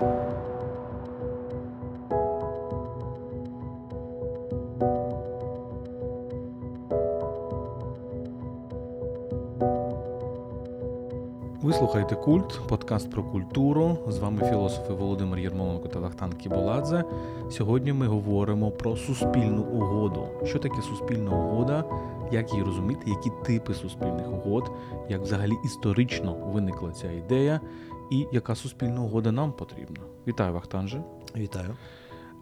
Ви слухаєте Культ, подкаст про культуру. З вами філософи Володимир Єрмоленко та Вахтан Кіболадзе. Сьогодні ми говоримо про суспільну угоду. Що таке суспільна угода, як її розуміти, які типи суспільних угод, як взагалі історично виникла ця ідея, і яка суспільна угода нам потрібна. Вітаю, Вахтанже. Вітаю.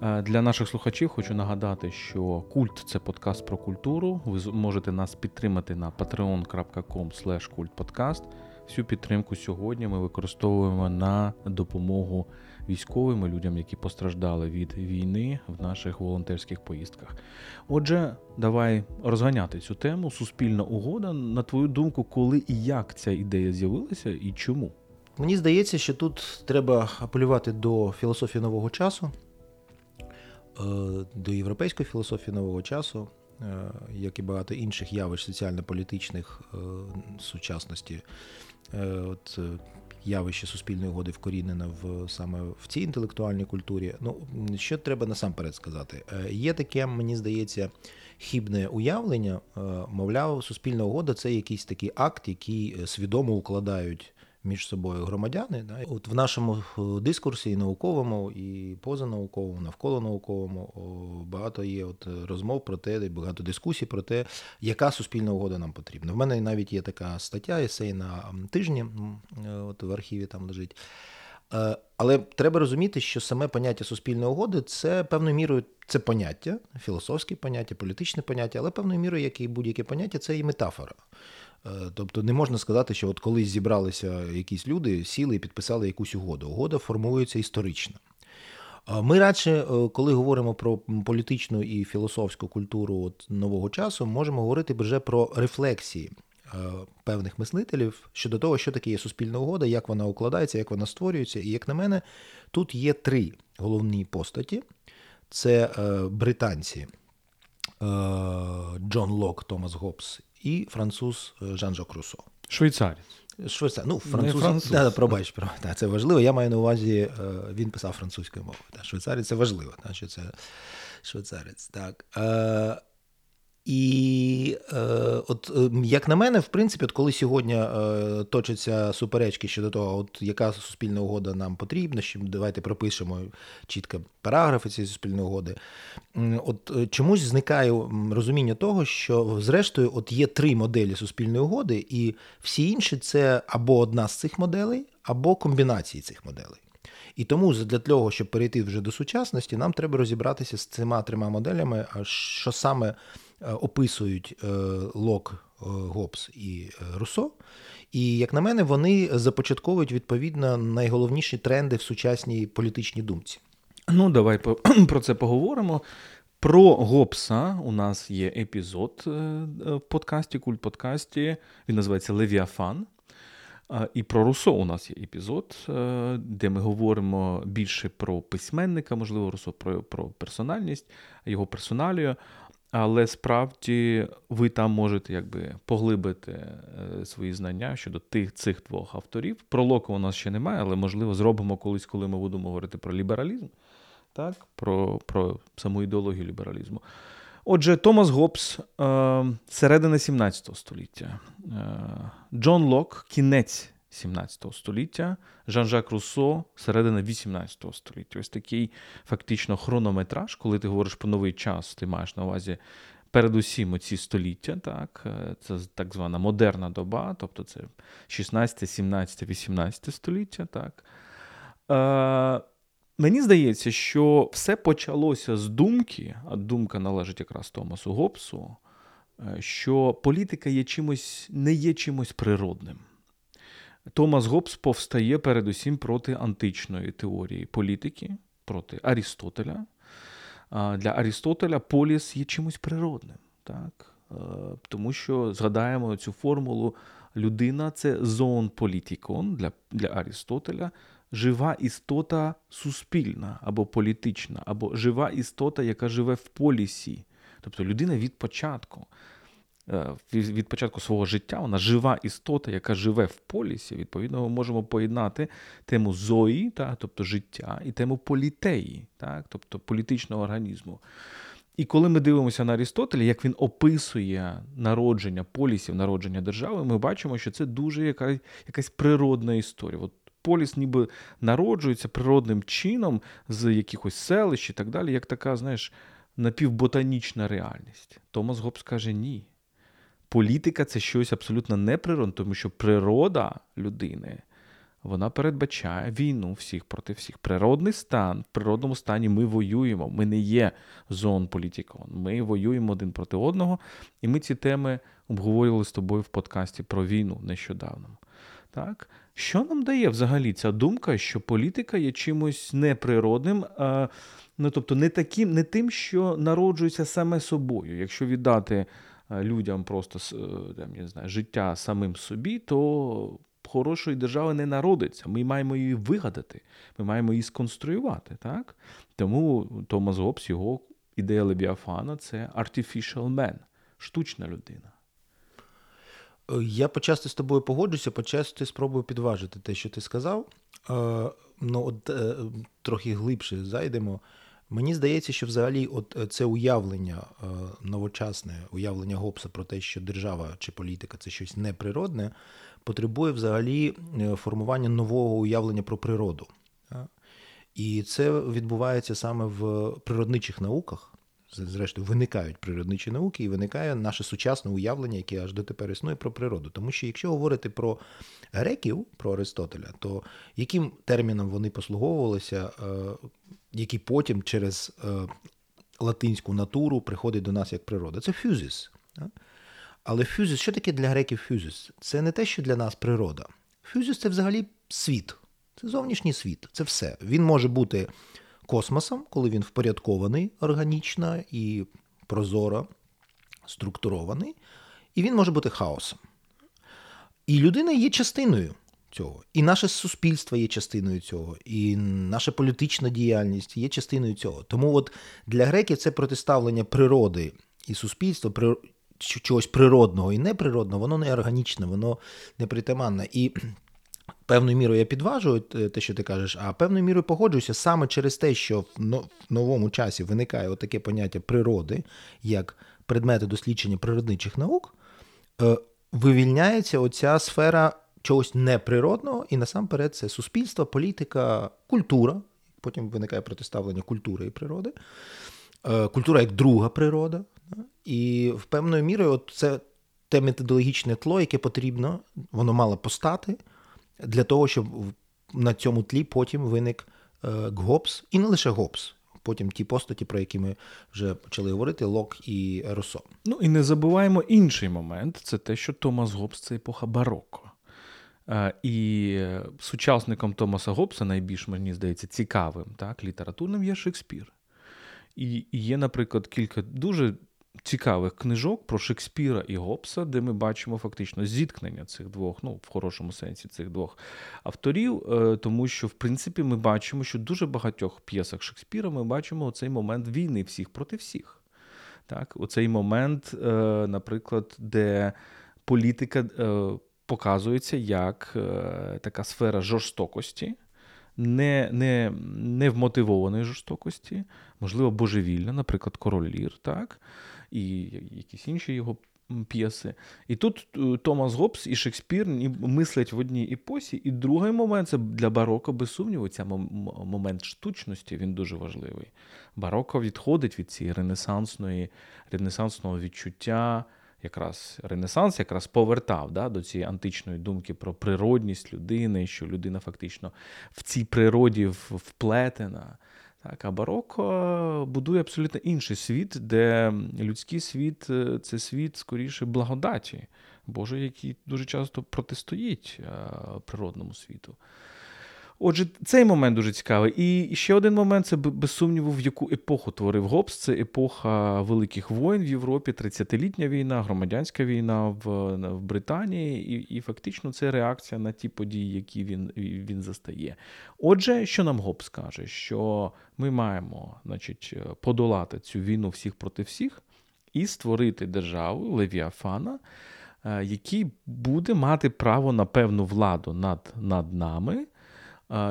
Е, для наших слухачів хочу нагадати, що культ це подкаст про культуру. Ви можете нас підтримати на patreon.com kultpodcast. Всю підтримку сьогодні ми використовуємо на допомогу військовим і людям, які постраждали від війни в наших волонтерських поїздках. Отже, давай розганяти цю тему. Суспільна угода. На твою думку, коли і як ця ідея з'явилася, і чому? Мені здається, що тут треба апелювати до філософії нового часу, е, до європейської філософії нового часу, е, як і багато інших явищ соціально-політичних е, сучасності. От явище суспільної угоди вкорінене в саме в цій інтелектуальній культурі. Ну що треба насамперед сказати? Є таке, мені здається, хібне уявлення. Мовляв, суспільна угода це якийсь такий акт, який свідомо укладають між собою громадяни. Да? От в нашому е, дискурсі і науковому, і позанауковому, навколо науковому багато є от розмов про те, багато дискусій про те, яка суспільна угода нам потрібна. В мене навіть є така стаття, есей на тижні, е, от в архіві там лежить. Е, але треба розуміти, що саме поняття суспільної угоди це певною мірою це поняття, філософське поняття, політичне поняття, але певною мірою, як і будь-яке поняття, це і метафора. Е, тобто не можна сказати, що от колись зібралися якісь люди, сіли і підписали якусь угоду. Угода формується історично. Ми радше, е, коли говоримо про політичну і філософську культуру от нового часу, можемо говорити вже про рефлексії е, певних мислителів щодо того, що таке є суспільна угода, як вона укладається, як вона створюється. І, як на мене, тут є три головні постаті: це британці Джон Лок, Томас Гоббс і француз е, Жан-Жак Руссо. Швейцарець. Швейцар. Ну, француз. француз. Да, пробач, пробач. Да, це важливо. Я маю на увазі, е, він писав французькою мовою. Да, швейцарець це важливо, що це швейцарець. Так. І е, от, е, як на мене, в принципі, от коли сьогодні е, точаться суперечки щодо того, от яка суспільна угода нам потрібна, що давайте пропишемо чітко параграфи цієї суспільної угоди. От е, чомусь зникає розуміння того, що зрештою от є три моделі суспільної угоди, і всі інші це або одна з цих моделей, або комбінації цих моделей. І тому для того, щоб перейти вже до сучасності, нам треба розібратися з цими трьома моделями, що саме. Е, описують е, Лок, е, Гоббс і Руссо. І, як на мене, вони започатковують відповідно найголовніші тренди в сучасній політичній думці. Ну, давай про це поговоримо. Про Гоббса у нас є епізод в подкасті, культ подкасті. Він називається Левіафан. І про Руссо у нас є епізод, де ми говоримо більше про письменника, можливо, Руссо про про персональність, його персоналію. Але справді ви там можете якби поглибити е, свої знання щодо тих цих двох авторів. Про Лока у нас ще немає, але можливо зробимо колись, коли ми будемо говорити про лібералізм, так? про про саму ідеологію лібералізму. Отже, Томас Гоббс, е, середина 17 століття, е, Джон Лок, кінець 17 століття, Жан-Жак Руссо, середина 18 століття. Ось такий фактично хронометраж, коли ти говориш про новий час, ти маєш на увазі. Передусім оці століття, так, е, це так звана модерна доба, тобто це 16, 17, 18 століття. так. Е, Мені здається, що все почалося з думки, а думка належить якраз Томасу Гоббсу, е, що політика є чимось, не є чимось природним. Томас Гоббс повстає передусім проти античної теорії політики, проти Арістотеля. Для Арістотеля поліс є чимось природним. Так? Е, тому що згадаємо цю формулу: людина це зон політикон для, для Арістотеля. Жива істота суспільна або політична, або жива істота, яка живе в полісі. Тобто людина від початку. Е, від початку свого життя, вона жива істота, яка живе в полісі. Відповідно, ми можемо поєднати тему зої, так, тобто життя, і тему політеї, так, тобто політичного організму. І коли ми дивимося на Арістотеля, як він описує народження полісів, народження держави, ми бачимо, що це дуже яка, якась природна історія. От Поліс ніби народжується природним чином з якихось селищ і так далі, як така, знаєш, напівботанічна реальність. Томас Гоббс каже, ні. Політика це щось абсолютно неприродне, тому що природа людини вона передбачає війну всіх проти всіх. Природний стан, в природному стані ми воюємо. Ми не є зон політикон. Ми воюємо один проти одного. І ми ці теми обговорювали з тобою в подкасті про війну нещодавно. Так? Що нам дає взагалі ця думка, що політика є чимось неприродним, ну тобто не таким, не тим, що народжується саме собою. Якщо віддати людям просто там, я не знаю, життя самим собі, то хорошої держави не народиться. Ми маємо її вигадати, ми маємо її сконструювати. Так? Тому Томас Гоббс, його ідея Левіафана це artificial man, штучна людина. Я почасти з тобою погоджуся, почасти спробую підважити те, що ти сказав. Е, ну, от е, трохи глибше зайдемо. Мені здається, що взагалі от це уявлення е, новочасне, уявлення Гоббса про те, що держава чи політика це щось неприродне, потребує взагалі формування нового уявлення про природу. І це відбувається саме в природничих науках зрештою виникають природничі науки, і виникає наше сучасне уявлення, яке аж дотепер існує про природу. Тому що якщо говорити про греків, про Аристотеля, то яким терміном вони послуговувалися, які потім через е, латинську натуру приходить до нас як природа? Це фюзіс. Але фюзіс, що таке для греків фюзіс? Це не те, що для нас природа. Фюзіс це взагалі світ. Це зовнішній світ, це все. Він може бути космосом, коли він впорядкований органічно і прозоро структурований, і він може бути хаосом. І людина є частиною цього. І наше суспільство є частиною цього, і наша політична діяльність є частиною цього. Тому от для греків це протиставлення природи і суспільства, при... чогось природного і неприродного, воно не органічне, воно непритаманне. І Певною мірою я підважую те, що ти кажеш, а певною мірою погоджуюся саме через те, що в новому часі виникає таке поняття природи як предмети дослідження природничих наук, е, вивільняється оця сфера чогось неприродного, і насамперед це суспільство, політика, культура. Потім виникає протиставлення культури і природи, е, культура як друга природа. І в певною мірою от це те методологічне тло, яке потрібно, воно мало постати для того, щоб на цьому тлі потім виник е, Гоббс, і не лише Гоббс, потім ті постаті, про які ми вже почали говорити, Лок і Росо. Ну і не забуваємо інший момент: це те, що Томас Гоббс – це епоха бароко. Е, і сучасником Томаса Гоббса найбільш, мені здається, цікавим так, літературним є Шекспір. І є, наприклад, кілька дуже цікавих книжок про Шекспіра і Гоббса, де ми бачимо фактично зіткнення цих двох, ну в хорошому сенсі цих двох авторів, е, тому що в принципі ми бачимо, що дуже багатьох п'єсах Шекспіра ми бачимо оцей момент війни всіх проти всіх. Так, Оцей момент, е, наприклад, де політика показується як така сфера жорстокості. Не не, не вмотивованої жорстокості, можливо, божевільна, наприклад, король Лір, так? і якісь інші його п'єси. І тут е, Томас Гоббс і Шекспір мислять в одній епосі. І другий момент це для бароко, без сумніву, ця момент штучності він дуже важливий. Бароко відходить від цієї ренесансної, ренесансного відчуття. Якраз Ренесанс якраз повертав да, до цієї античної думки про природність людини, що людина фактично в цій природі вплетена. Так, А бароко будує абсолютно інший світ, де людський світ е, це світ скоріше благодаті, Боже, який дуже часто протистоїть е, природному світу. Отже, цей момент дуже цікавий. І ще один момент це без сумніву, в яку епоху творив Гоббс. Це епоха великих воїн в Європі, 30-літня війна, громадянська війна в в Британії, і і фактично це реакція на ті події, які він він застає. Отже, що нам Гоббс каже? Що ми маємо значить, подолати цю війну всіх проти всіх. і створити державу Левіафана, е, який буде мати право на певну владу над, над нами.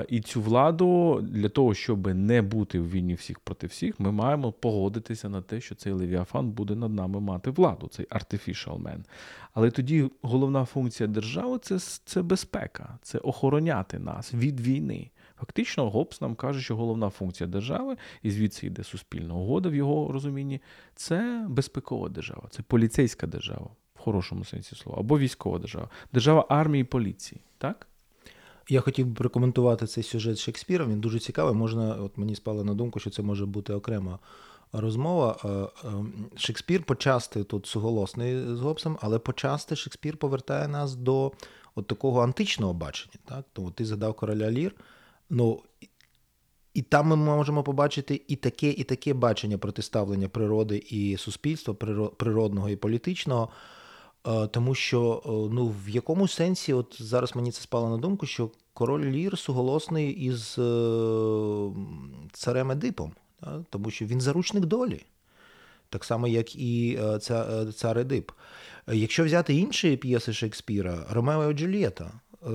І цю владу для того, щоб не бути в війні всіх проти всіх, ми маємо погодитися на те, що цей Левіафан буде над нами мати владу, цей artificial man. Але тоді головна функція держави це, це безпека, це охороняти нас від війни. Фактично, Гоббс нам каже, що головна функція держави, і звідси йде суспільна угода в його розумінні, це безпекова держава, це поліцейська держава в хорошому сенсі слова, або військова держава, держава армії і поліції. Так? Я хотів би прокоментувати цей сюжет Шекспіра. Він дуже цікавий. Можна, от мені спало на думку, що це може бути окрема розмова. Е, е, Шекспір почасти тут суголосний з Гобсом, але почасти Шекспір повертає нас до от такого античного бачення. Так? Тому ти згадав короля Лір. Ну, і там ми можемо побачити і таке, і таке бачення протиставлення природи і суспільства, природного і політичного. Е, тому що ну, в якому сенсі, от зараз мені це спало на думку, що король Лір суголосний із царем Едипом тому що він заручник долі, так само, як і е, ця, цар Едип. Якщо взяти інші п'єси Шекспіра, Ромео і Джульєта, е,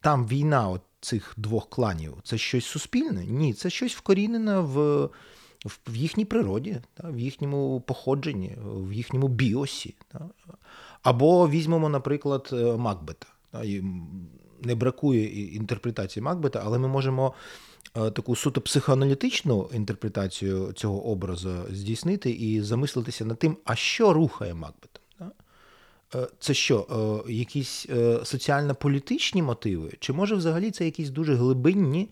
там війна от цих двох кланів це щось суспільне? Ні, це щось вкорінене в в їхній природі, в їхньому походженні, в їхньому біосі. Або візьмемо, наприклад, е, Макбета. Не бракує інтерпретації Макбета, але ми можемо Е, таку суто психоаналітичну інтерпретацію цього образу здійснити і замислитися над тим, а що рухає Макбета. Е, це що, якісь соціально-політичні мотиви? Чи може взагалі це якісь дуже глибинні,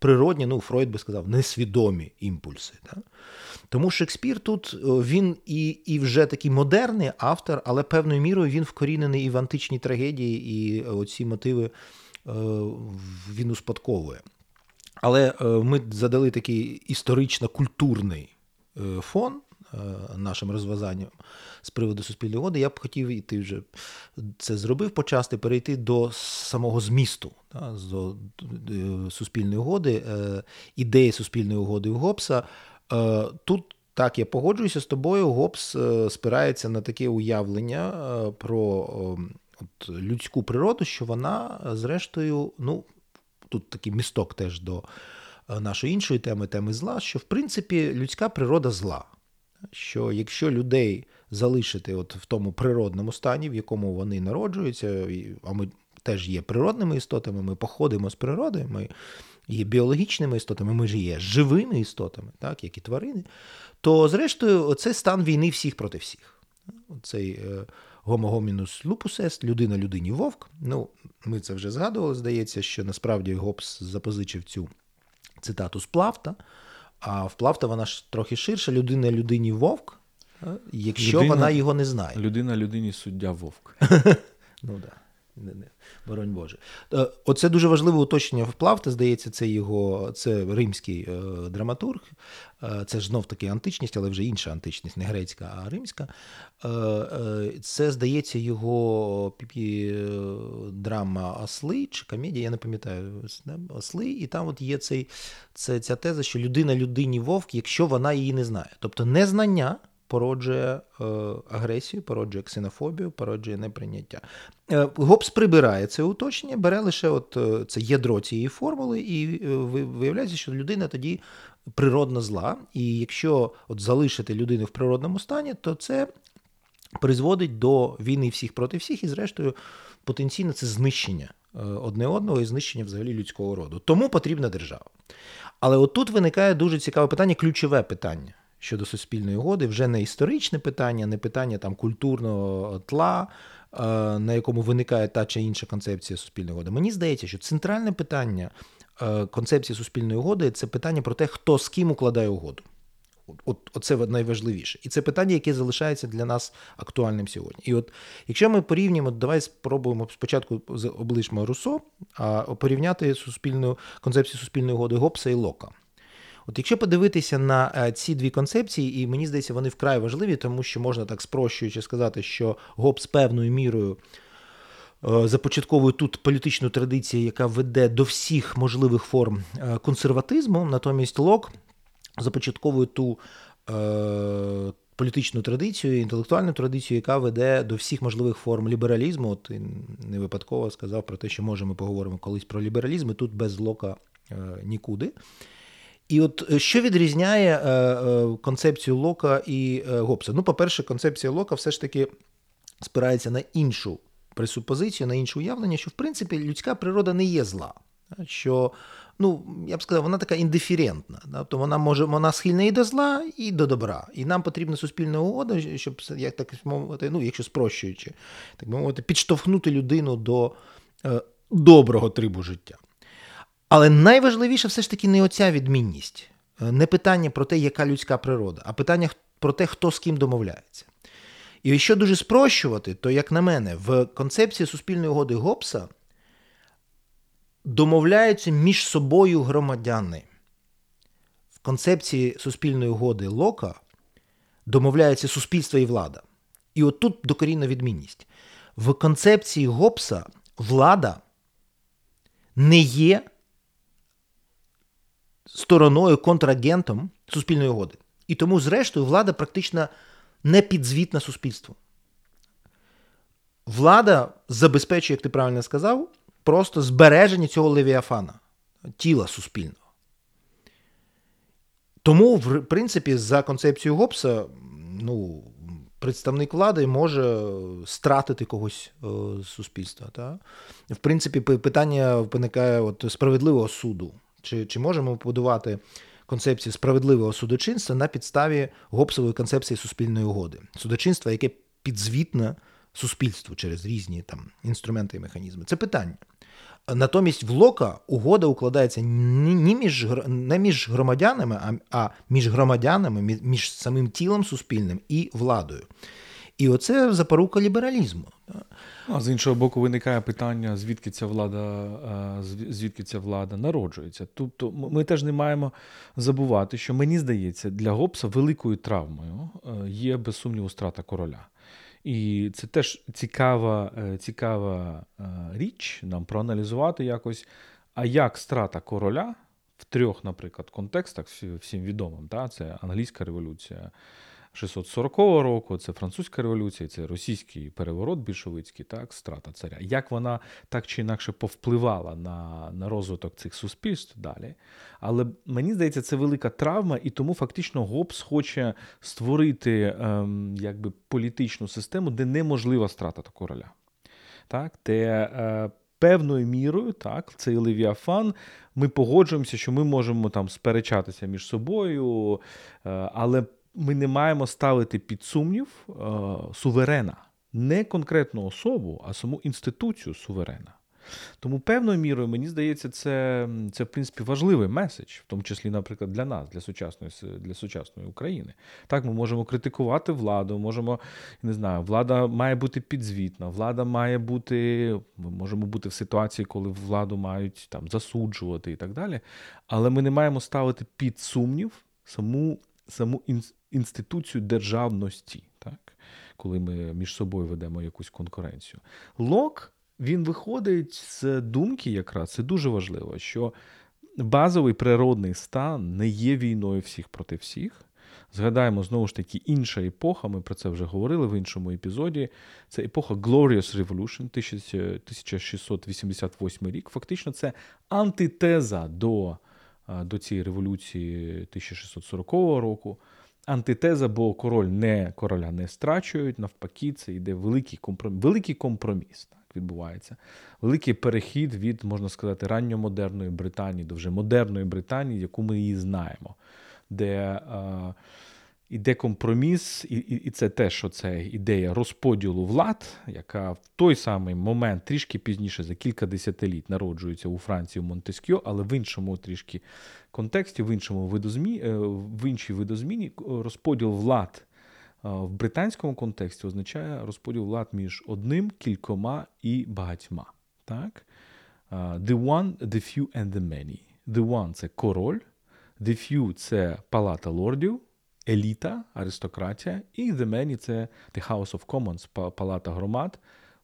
природні, ну, Фройд би сказав, несвідомі імпульси? Да? Тому Шекспір тут він і і вже такий модерний автор, але певною мірою він вкорінений і в античній трагедії, і оці мотиви він успадковує. Але е, ми задали такий історично-культурний е, фон е, нашим розв'язанням з приводу суспільної угоди. Я б хотів, і ти вже це зробив почасти, перейти до самого змісту до суспільної угоди, ідеї суспільної угоди в Гоббса. Тут так, я погоджуюся з тобою. Гоббс спирається на таке уявлення про от, людську природу, що вона, зрештою, ну тут такий місток теж до е, нашої іншої теми, теми зла, що в принципі людська природа зла. Що якщо людей залишити от в тому природному стані, в якому вони народжуються, а ми теж є природними істотами, ми походимо з природи, ми є біологічними істотами, ми ж є живими істотами, так, як і тварини, то зрештою це стан війни всіх проти всіх. Цей е, гомогомінус лупусест, людина людині вовк. Ну, Ми це вже згадували, здається, що насправді Гоббс запозичив цю цитату з Плавта, а в Плавта вона ж трохи ширша, людина людині вовк, якщо людина, вона його не знає. Людина людині суддя вовк. Ну так. Да. Боронь Боже. Е, оце дуже важливе уточнення в здається, це його це римський е, драматург. Е, це ж знов таки античність, але вже інша античність, не грецька, а римська. Це, здається, його драма Осли чи комедія, я не пам'ятаю, Осли, і там от є цей, це, ця теза, що людина людині вовк, якщо вона її не знає. Тобто незнання породжує е, агресію, породжує ксенофобію, породжує неприйняття. Е, Гобс прибирає це уточнення, бере лише от е, це ядро цієї формули, і виявляється, що людина тоді природна зла. І якщо от залишити людину в природному стані, то це призводить до війни всіх проти всіх, і, зрештою, потенційно це знищення одне одного і знищення взагалі людського роду. Тому потрібна держава. Але отут виникає дуже цікаве питання, ключове питання щодо суспільної угоди вже не історичне питання, не питання там культурного тла, е, на якому виникає та чи інша концепція суспільної угоди. Мені здається, що центральне питання е, концепції суспільної угоди це питання про те, хто з ким укладає угоду. От, Оце найважливіше. І це питання, яке залишається для нас актуальним сьогодні. І от якщо ми порівнюємо, давай спробуємо спочатку з обличчя Руссо, а порівняти суспільну концепцію суспільної угоди Гоббса і Лока. От якщо подивитися на е, ці дві концепції, і мені здається, вони вкрай важливі, тому що можна так спрощуючи сказати, що ГОП з певною мірою. Е, започатковує тут політичну традицію, яка веде до всіх можливих форм е, консерватизму, натомість Лок започатковує ту політичну традицію, інтелектуальну традицію, яка веде до всіх можливих форм лібералізму. От не випадково сказав про те, що може ми поговоримо колись про лібералізм, і тут без Лока е, нікуди. І от що відрізняє концепцію Лока і Гоббса? Ну, по-перше, концепція Лока все ж таки спирається на іншу пресупозицію, на інше уявлення, що в принципі людська природа не є зла. Що, ну, я б сказав, вона така індиферентна. Тобто вона може, вона схильна і до зла, і до добра. І нам потрібна суспільна угода, щоб, як так мовити, ну, якщо спрощуючи, так би мовити, підштовхнути людину до е, доброго трибу життя. Але найважливіше все ж таки не оця відмінність, е, не питання про те, яка людська природа, а питання про те, хто з ким домовляється. І якщо дуже спрощувати, то, як на мене, в концепції суспільної угоди Гоббса домовляються між собою громадяни. В концепції суспільної угоди Лока домовляється суспільство і влада. І отут докорінна відмінність. В концепції Гоббса влада не є стороною контрагентом суспільної угоди. І тому, зрештою, влада практично не підзвітна суспільству. Влада забезпечує, як ти правильно сказав, просто збереження цього левіафана, тіла суспільного. Тому, в принципі, за концепцією Гоббса, ну, представник влади може стратити когось е, з суспільства. Та? В принципі, питання виникає справедливого суду. Чи, Чи можемо побудувати концепції справедливого судочинства на підставі гопсової концепції суспільної угоди, судочинства, яке підзвітне суспільству через різні там інструменти і механізми. Це питання. Натомість в Лока угода укладається не між не між громадянами, а між громадянами, між самим тілом суспільним і владою. І оце запорука лібералізму. А з іншого боку, виникає питання, звідки ця влада звідки ця влада народжується. Тобто ми теж не маємо забувати, що мені здається, для Гоббса великою травмою е, є без сумніву страта короля. І це теж цікава е, цікава е, річ нам проаналізувати якось. А як страта короля в трьох, наприклад, контекстах, всім відомим, да? це англійська революція. 640 року, це французька революція, це російський переворот більшовицький, так, страта царя. Як вона так чи інакше повпливала на на розвиток цих суспільств далі. Але мені здається, це велика травма, і тому фактично Гоббс хоче створити ем, якби політичну систему, де неможлива страта короля. Так, де е, Певною мірою, так, цей Левіафан, ми погоджуємося, що ми можемо там сперечатися між собою, е, але ми не маємо ставити під сумнів е, суверена, не конкретну особу, а саму інституцію суверена. Тому певною мірою, мені здається, це, це в принципі, важливий меседж, в тому числі, наприклад, для нас, для сучасної для сучасної України. Так, ми можемо критикувати владу, можемо, не знаю, влада має бути підзвітна, влада має бути, ми можемо бути в ситуації, коли владу мають там засуджувати і так далі. Але ми не маємо ставити під сумнів саму саму інституцію державності, так? коли ми між собою ведемо якусь конкуренцію. Лок він виходить з думки, якраз це дуже важливо, що базовий природний стан не є війною всіх проти всіх. Згадаємо знову ж таки інша епоха, ми про це вже говорили в іншому епізоді. Це епоха Glorious Revolution 1688 рік. Фактично, це антитеза до до цієї революції 1640 року. Антитеза, бо король не короля не страчують, навпаки, це йде великий компроміс, великий компроміс так, відбувається. Великий перехід від, можна сказати, ранньомодерної Британії до вже модерної Британії, яку ми її знаємо, де а, іде компроміс, і, і і, це те, що це ідея розподілу влад, яка в той самий момент, трішки пізніше, за кілька десятиліть, народжується у Франції в Монтескьо, але в іншому трішки контексті, в іншому видозмі, е, в іншій видозміні розподіл влад. Е, в британському контексті означає розподіл влад між одним, кількома і багатьма. Так? Е, the one, the few and the many. The one це король, the few це палата лордів, еліта, аристократія, і the many – це the House of Commons, палата громад,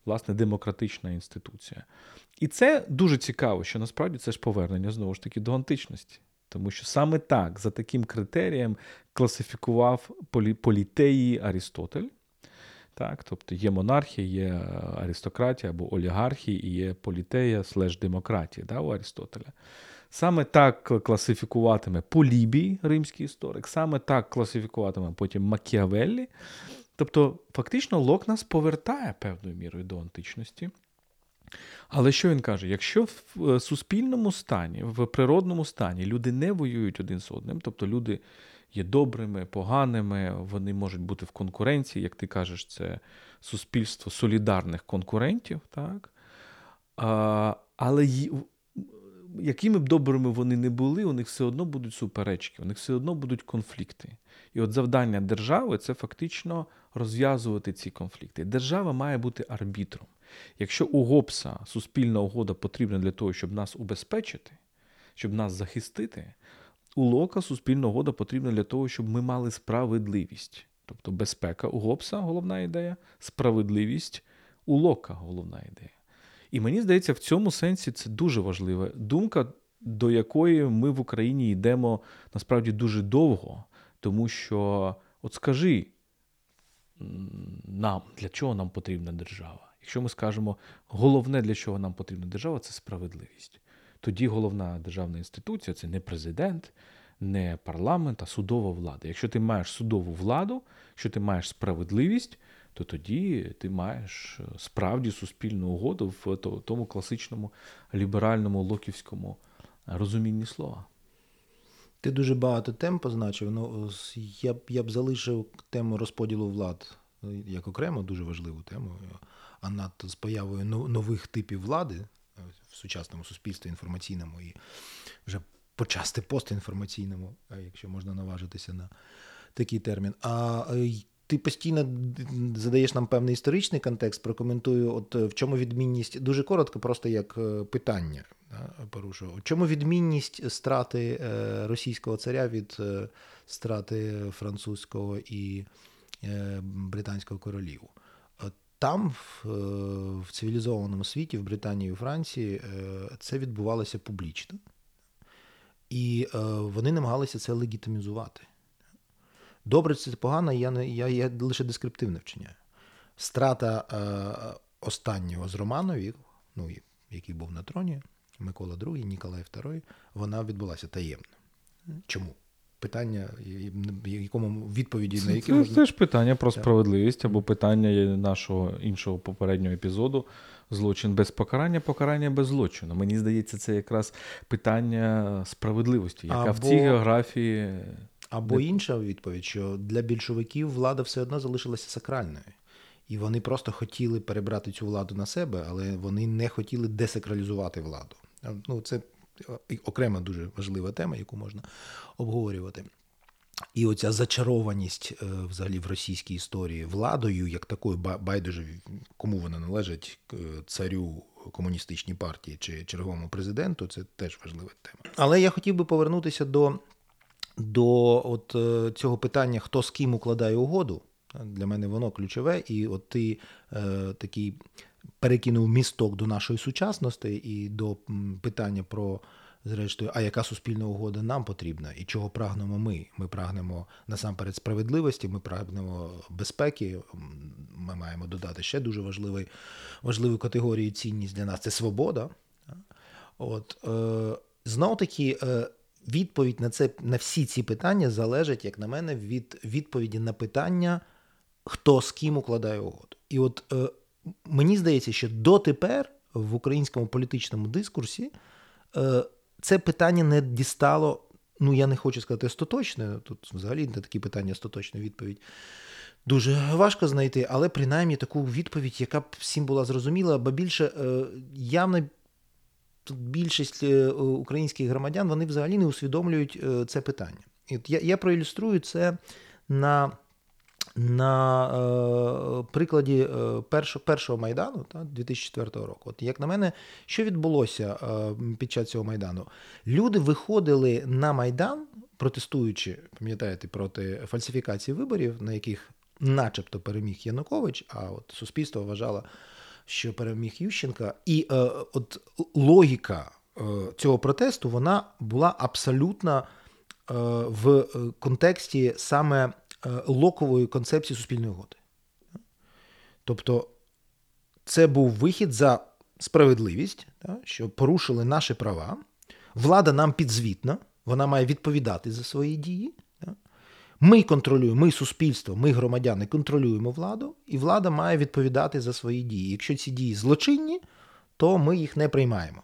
власне, демократична інституція. І це дуже цікаво, що насправді це ж повернення знову ж таки до античності. тому що саме так, за таким критерієм, класифікував полі, політеї Арістотель. Так, Тобто є монархія, є аристократія або олігархія, і є політея слеш демократія да, у Арістотеля. Саме так класифікуватиме Полібій, римський історик, саме так класифікуватиме потім Макіавеллі. Тобто, фактично, Лок нас повертає певною мірою до античності. Але що він каже? Якщо в е, суспільному стані, в природному стані люди не воюють один з одним, тобто люди є добрими, поганими, вони можуть бути в конкуренції, як ти кажеш, це суспільство солідарних конкурентів, так? А, Але якими б добрими вони не були, у них все одно будуть суперечки, у них все одно будуть конфлікти. І от завдання держави це фактично розв'язувати ці конфлікти. Держава має бути арбітром. Якщо у Гобса суспільна угода потрібна для того, щоб нас убезпечити, щоб нас захистити, у Лока суспільна угода потрібна для того, щоб ми мали справедливість. Тобто безпека у Гобса головна ідея, справедливість у Лока головна ідея. І мені здається, в цьому сенсі це дуже важлива думка, до якої ми в Україні йдемо насправді дуже довго, тому що, от скажи нам, для чого нам потрібна держава? Якщо ми скажемо, головне, для чого нам потрібна держава, це справедливість. Тоді головна державна інституція це не президент, не парламент, а судова влада. Якщо ти маєш судову владу, якщо ти маєш справедливість, то тоді ти маєш е, справді суспільну угоду в тому класичному ліберальному локівському розумінні слова. Ти дуже багато тем позначив. Ну, Я б я б залишив тему розподілу влад е, як окремо дуже важливу тему, а надто з появою нових типів влади е, в сучасному суспільстві інформаційному і вже почасти постінформаційному, якщо можна наважитися на такий термін. А ти постійно задаєш нам певний історичний контекст, прокоментую, от в чому відмінність дуже коротко, просто як е, питання порушу. В чому відмінність страти е, російського царя від е, страти французького і британського королів? Там, в цивілізованому світі, в Британії і Франції, це відбувалося публічно, і вони намагалися це легітимізувати. Добре, це погано, я не я, я лише дескриптивне вчиняю. Страта е, останнього з Романових, ну, який був на троні, Микола II, Ніколай II, вона відбулася таємно. Чому? Питання, якому відповіді на які це, можна... Це ж питання про справедливість або питання нашого іншого попереднього епізоду. Злочин без покарання, покарання без злочину. Мені здається, це якраз питання справедливості, яка або... в цій географії. Або інша відповідь, що для більшовиків влада все одно залишилася сакральною. І вони просто хотіли перебрати цю владу на себе, але вони не хотіли десакралізувати владу. Ну, Це окрема дуже важлива тема, яку можна обговорювати. І оця зачарованість е, взагалі в російській історії владою, як такою, байдуже, кому вона належить, царю комуністичній партії чи черговому президенту, це теж важлива тема. Але я хотів би повернутися до до от е, цього питання, хто з ким укладає угоду. Для мене воно ключове, і от ти е, такий перекинув місток до нашої сучасності і до питання про, зрештою, а яка суспільна угода нам потрібна і чого прагнемо ми? Ми прагнемо насамперед справедливості, ми прагнемо безпеки. Ми маємо додати ще дуже важливий, важливу категорію цінність для нас це свобода. От, е, Знов таки. Е, відповідь на це на всі ці питання залежить, як на мене, від відповіді на питання, хто з ким укладає угоду. І от е, мені здається, що дотепер в українському політичному дискурсі е, це питання не дістало. Ну, я не хочу сказати остаточне, тут взагалі на такі питання остаточна відповідь. Дуже важко знайти, але принаймні таку відповідь, яка б всім була зрозуміла, бо більше е, явно більшість е, українських громадян вони взагалі не усвідомлюють е, це питання. І Я я проілюструю це на на е, прикладі е, першого першого майдану та, 2004 року. От Як на мене, що відбулося е, під час цього майдану? Люди виходили на майдан, протестуючи, пам'ятаєте, проти фальсифікації виборів, на яких начебто переміг Янукович, а от суспільство вважало що переміг Ющенка, і е, от логіка цього протесту вона була абсолютно в контексті саме локової концепції суспільної угоди. Тобто це був вихід за справедливість, що порушили наші права. Влада нам підзвітна, вона має відповідати за свої дії. Ми контролюємо, ми суспільство, ми громадяни контролюємо владу, і влада має відповідати за свої дії. Якщо ці дії злочинні, то ми їх не приймаємо.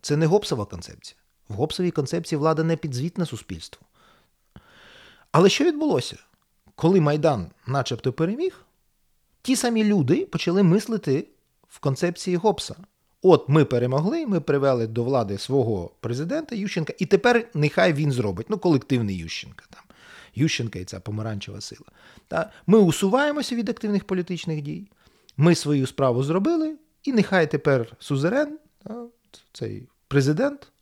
Це не гопсова концепція. В гопсовій концепції влада не підзвітна суспільству. Але що відбулося? Коли Майдан начебто переміг, ті самі люди почали мислити в концепції Гопса. От ми перемогли, ми привели до влади свого президента Ющенка, і тепер нехай він зробить. Ну, колективний Ющенка там. Ющенка і ця помаранчева сила. Та Ми усуваємося від активних політичних дій. Ми свою справу зробили, і нехай тепер Сузерен, цей президент,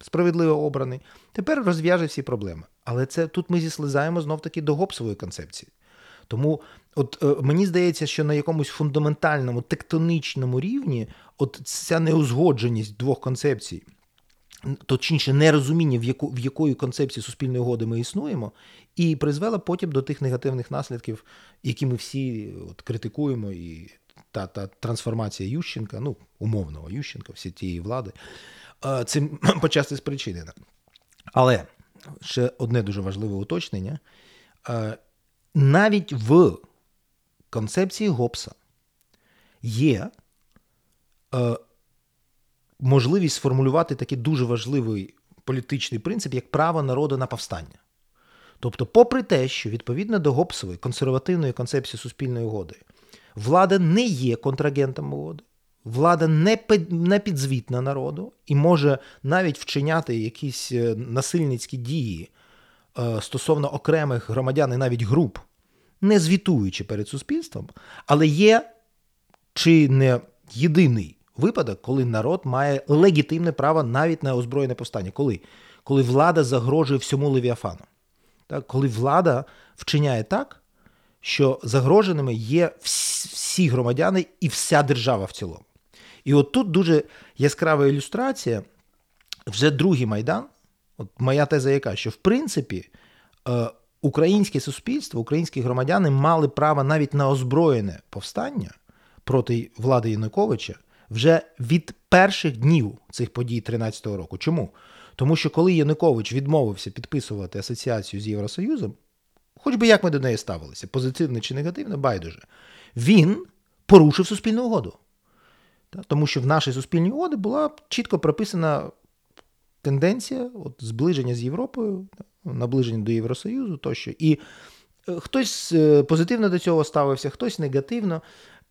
справедливо обраний, тепер розв'яже всі проблеми. Але це тут ми зіслизаємо знов-таки до гопсової концепції. Тому от е, мені здається, що на якомусь фундаментальному тектонічному рівні от ця неузгодженість двох концепцій, точніше, нерозуміння, в яку в якої концепції суспільної угоди ми існуємо, і призвела потім до тих негативних наслідків, які ми всі от, критикуємо, і та та трансформація Ющенка, ну умовного Ющенка, всі тієї влади, е, цим почасти спричинена. Але ще одне дуже важливе уточнення. Е, навіть в концепції Гобса є е, можливість сформулювати такий дуже важливий політичний принцип, як право народу на повстання. Тобто, попри те, що відповідно до Гобсової консервативної концепції суспільної угоди, влада не є контрагентом угоди, влада не не підзвітна народу і може навіть вчиняти якісь е, насильницькі дії Е, стосовно окремих громадян і навіть груп, не звітуючи перед суспільством, але є чи не єдиний випадок, коли народ має легітимне право навіть на озброєне повстання. Коли Коли влада загрожує всьому левіафану. Так? Коли влада вчиняє так, що загроженими є всі громадяни і вся держава в цілому. І от тут дуже яскрава ілюстрація, вже другий майдан, От моя теза яка, що в принципі е, українське суспільство, українські громадяни мали право навіть на озброєне повстання проти влади Януковича вже від перших днів цих подій 2013 року. Чому? Тому що коли Янукович відмовився підписувати асоціацію з Євросоюзом, хоч би як ми до неї ставилися, позитивно чи негативно, байдуже, він порушив суспільну угоду. Тому що в нашій суспільній угоді була чітко прописана тенденція от, зближення з Європою, наближення до Євросоюзу тощо. І е, хтось е, позитивно до цього ставився, хтось негативно.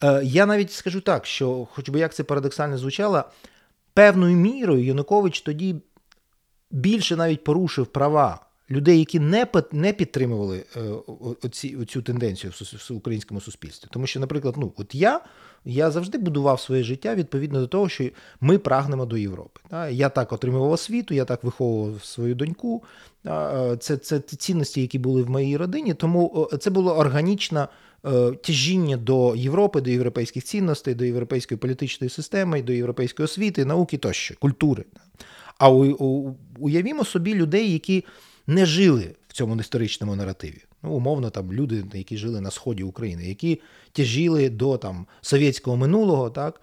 Е, я навіть скажу так, що, хоч би як це парадоксально звучало, певною мірою Янукович тоді більше навіть порушив права людей, які не не підтримували оці, оцю тенденцію в українському суспільстві. Тому що, наприклад, ну, от я я завжди будував своє життя відповідно до того, що ми прагнемо до Європи. Я так отримував освіту, я так виховував свою доньку. Це це ті цінності, які були в моїй родині. Тому це було органічне тяжіння до Європи, до європейських цінностей, до європейської політичної системи, до європейської освіти, науки тощо, культури. А уявімо собі людей, які не жили в цьому історичному наративі. Ну, умовно, там люди, які жили на сході України, які тяжіли до там совєтського минулого, так,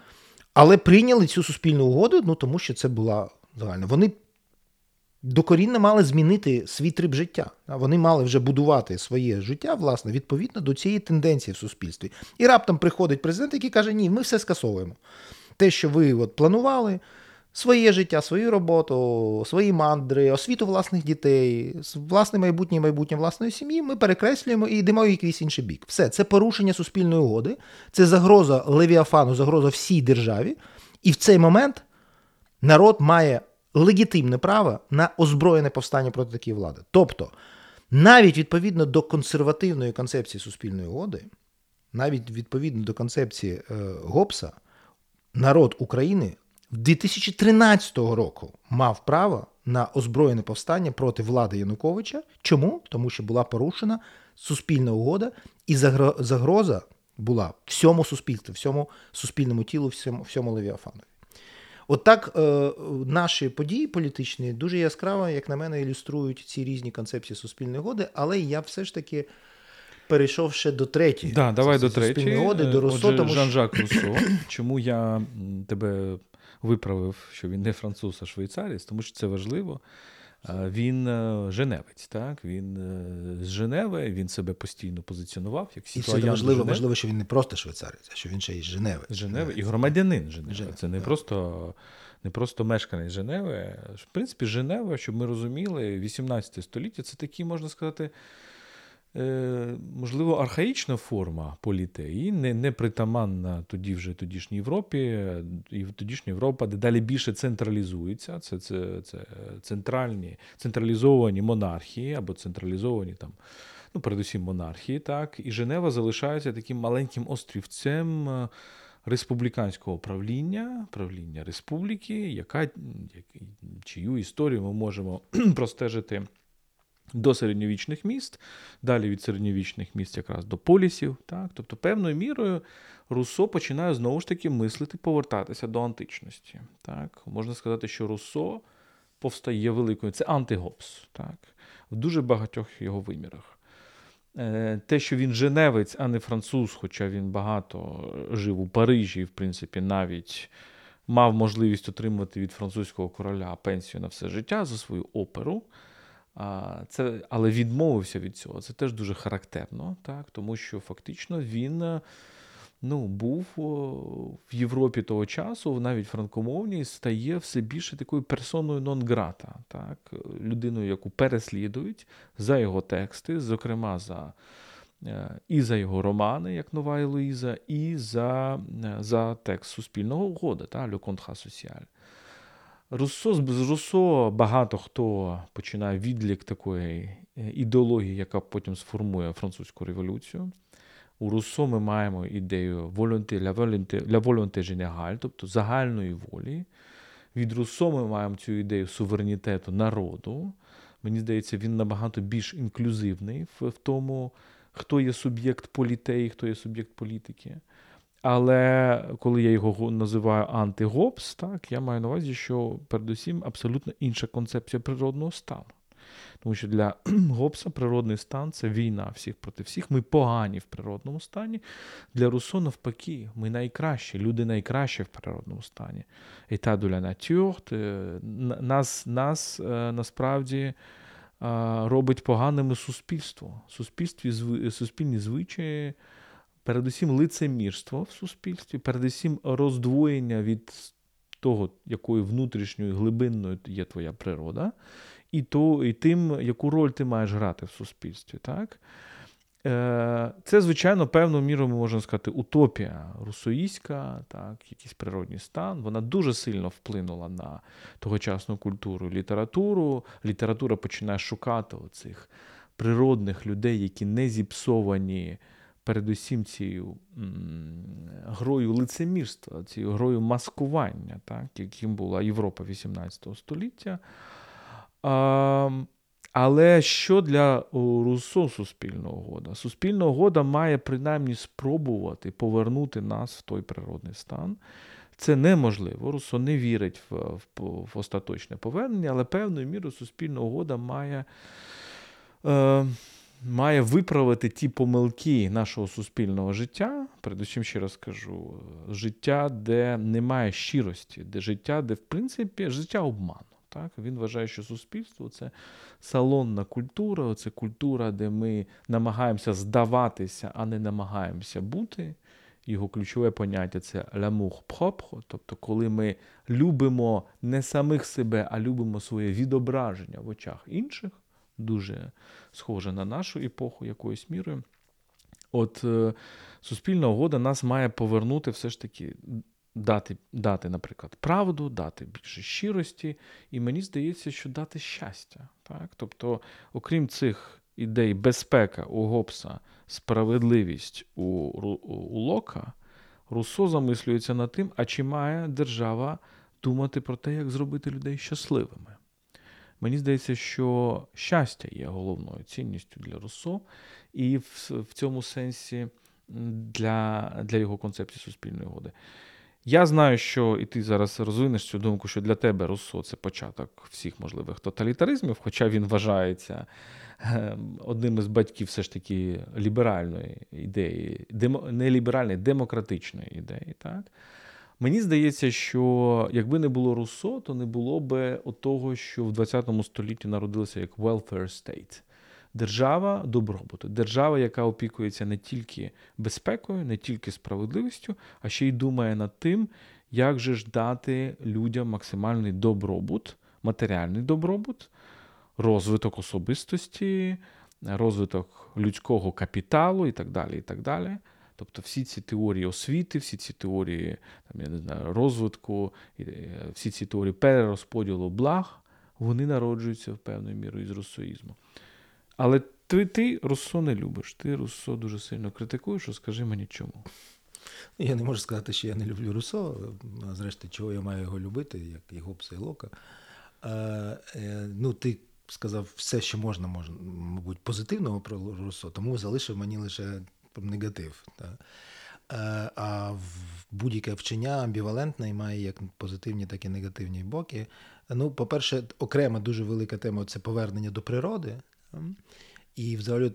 але прийняли цю суспільну угоду, ну тому що це була загальна. Вони докорінно мали змінити свій трип життя. Вони мали вже будувати своє життя, власне, відповідно до цієї тенденції в суспільстві. І раптом приходить президент, який каже: Ні, ми все скасовуємо. Те, що ви от планували, своє життя, свою роботу, свої мандри, освіту власних дітей, власне майбутнє майбутнє власної сім'ї, ми перекреслюємо і йдемо в якийсь інший бік. Все, це порушення суспільної угоди, це загроза Левіафану, загроза всій державі. І в цей момент народ має легітимне право на озброєне повстання проти такої влади. Тобто, навіть відповідно до консервативної концепції суспільної угоди, навіть відповідно до концепції е, Гобса, народ України 2013 року мав право на озброєне повстання проти влади Януковича. Чому? Тому що була порушена суспільна угода, і загроза була всьому суспільству, всьому суспільному тілу, всьому, всьому Левіафанові. От так е, наші події політичні дуже яскраво, як на мене, ілюструють ці різні концепції суспільної угоди, але я все ж таки. Перейшов ще до третьої. Да, давай до третьої. До Руссо, Отже, тому Жан-Жак Руссо. Чому я тебе виправив, що він не француз, а швейцарець, тому що це важливо. Він е, Женевець, так він е, з Женеви, він себе постійно позиціонував як І це важливо, важливо, що він не просто швейцарець, а що він ще й з Женеви. З Женеви і громадянин Женеви. Женеви це не так. просто не просто мешканець Женеви. В принципі, Женева, щоб ми розуміли, 18 століття це такі, можна сказати. Е, можливо, архаїчна форма політеї, не не притаманна тоді вже тодішній Європі, і тодішня Європа дедалі більше централізується. Це це, це центральні, централізовані монархії або централізовані там, ну, передусім монархії. так, І Женева залишається таким маленьким острівцем. Е, республіканського правління, правління республіки, яка чию історію ми можемо простежити до середньовічних міст, далі від середньовічних міст якраз до полісів. Так? Тобто, певною мірою Руссо починає знову ж таки мислити, повертатися до античності. Так? Можна сказати, що Руссо повстає великою. Це антигопс, так? в дуже багатьох його вимірах. Е, те, що він женевець, а не француз, хоча він багато жив у Парижі, в принципі, навіть мав можливість отримати від французького короля пенсію на все життя за свою оперу. Це, Але відмовився від цього. Це теж дуже характерно, так? тому що фактично він е, ну, був в Європі того часу, навіть франкомовній, стає все більше такою персоною нон-грата, так? людиною, яку переслідують за його тексти, зокрема за. Е, і за його романи, як Нова Елоїза, і за е, за текст суспільного угода, та Contrat Social. Руссо з Руссо багато хто починає відлік такої е, ідеології, яка потім сформує французьку революцію. У Руссо ми маємо ідею волонте, ля тобто загальної волі. Від Руссо ми маємо цю ідею суверенітету народу. Мені здається, він набагато більш інклюзивний в, в тому, хто є суб'єкт політеї, хто є суб'єкт політики. Але коли я його називаю антигопс, так, я маю на увазі, що передусім абсолютно інша концепція природного стану. Тому що для Гоббса природний стан це війна всіх проти всіх. Ми погані в природному стані. Для Руссо, навпаки, ми найкращі, люди найкращі в природному стані. État de la nature, нас, нас е, насправді е, робить поганими суспільство. Суспільстві, суспільні звичаї передусім лицемірство в суспільстві, передусім роздвоєння від того, якою внутрішньою глибинною є твоя природа, і то, і тим, яку роль ти маєш грати в суспільстві. так? Е, це, звичайно, певною мірою ми можемо сказати, утопія русоїська, так, якийсь природній стан. Вона дуже сильно вплинула на тогочасну культуру і літературу. Література починає шукати оцих природних людей, які не зіпсовані передусім цією грою лицемірства, цією грою маскування, так, яким була Європа XVIII століття. А, але що для Руссо суспільна угода? Суспільна угода має принаймні спробувати повернути нас в той природний стан. Це неможливо. Руссо не вірить в, в, в остаточне повернення, але певною мірою суспільна угода має. Е, має виправити ті помилки нашого суспільного життя, передусім ще раз кажу, життя, де немає щирості, де життя, де, в принципі, життя обману. Так? Він вважає, що суспільство це салонна культура, це культура, де ми намагаємося здаватися, а не намагаємося бути. Його ключове поняття це l'amour propre, тобто, коли ми любимо не самих себе, а любимо своє відображення в очах інших дуже схоже на нашу епоху якоюсь мірою. От е, суспільна угода нас має повернути все ж таки. Дати, дати, наприклад, правду, дати більше щирості, і мені здається, що дати щастя. Так? Тобто, окрім цих ідей, безпека у Гобса, справедливість у, у, Лока, Руссо замислюється над тим, а чи має держава думати про те, як зробити людей щасливими. Мені здається, що щастя є головною цінністю для Руссо, і в, в цьому сенсі для, для його концепції суспільної угоди. Я знаю, що і ти зараз розвинеш цю думку, що для тебе Руссо це початок всіх можливих тоталітаризмів, хоча він вважається ем, одним із батьків все ж таки ліберальної ідеї, не ліберальної, демократичної ідеї. Так? Мені здається, що якби не було Руссо, то не було би того, що в 20 столітті народилося як welfare state. Держава добробуту, держава, яка опікується не тільки безпекою, не тільки справедливістю, а ще й думає над тим, як же ж дати людям максимальний добробут, матеріальний добробут, розвиток особистості, розвиток людського капіталу і так далі. і так далі. Тобто всі ці теорії освіти, всі ці теорії там, я не знаю, розвитку, е, всі ці теорії перерозподілу благ, вони народжуються в певною мірою із русоїзму. Але ти ти Руссо не любиш, ти Руссо дуже сильно критикуєш, скажи мені чому. Я не можу сказати, що я не люблю Руссо, а зрештою, чого я маю його любити, як і Гоббса, і Лока. А, е, ну, Ти сказав все, що можна, можна, мабуть, позитивного про Руссо, тому залишив мені лише негатив. Та. Е, а будь-яке вчення амбівалентне і має як позитивні, так і негативні боки. Ну, по-перше, окрема дуже велика тема це повернення до природи. І, взагалі,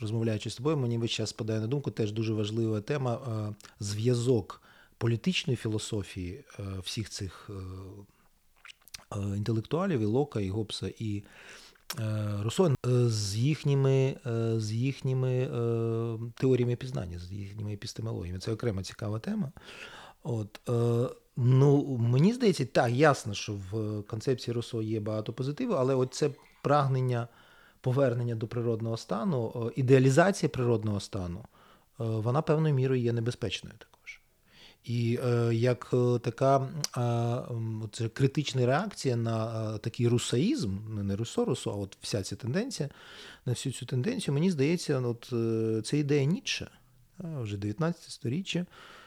розмовляючи з тобою, мені весь час спадає на думку теж дуже важлива тема е, зв'язок політичної філософії е, всіх цих інтелектуалів, і Лока, і Гобса, і Руссо з їхніми з їхніми теоріями пізнання, з їхніми епістемологіями. Це окрема цікава тема. От, ну, Мені здається, так, ясно, що в концепції Руссо є багато позитиву, але це прагнення повернення до природного стану, ідеалізація природного стану, вона певною мірою є небезпечною. І е, як е, така це критична реакція на е, такий русаїзм, ну, не русо, русо, а от вся ця тенденція, на всю цю тенденцію, мені здається, от, е, це ідея Ніцше, вже 19 сторіччя,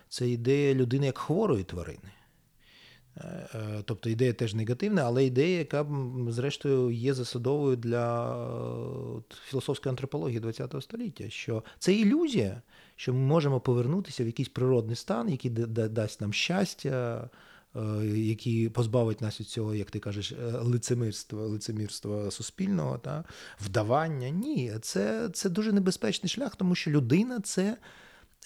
це ідея людини як хворої тварини. Тобто ідея теж негативна, але ідея, яка зрештою є засадовою для от, філософської антропології ХХ століття, що це ілюзія, що ми можемо повернутися в якийсь природний стан, який дасть нам щастя, е, який позбавить нас від цього, як ти кажеш, лицемірства, лицемірства суспільного, та, вдавання. Ні, це, це дуже небезпечний шлях, тому що людина це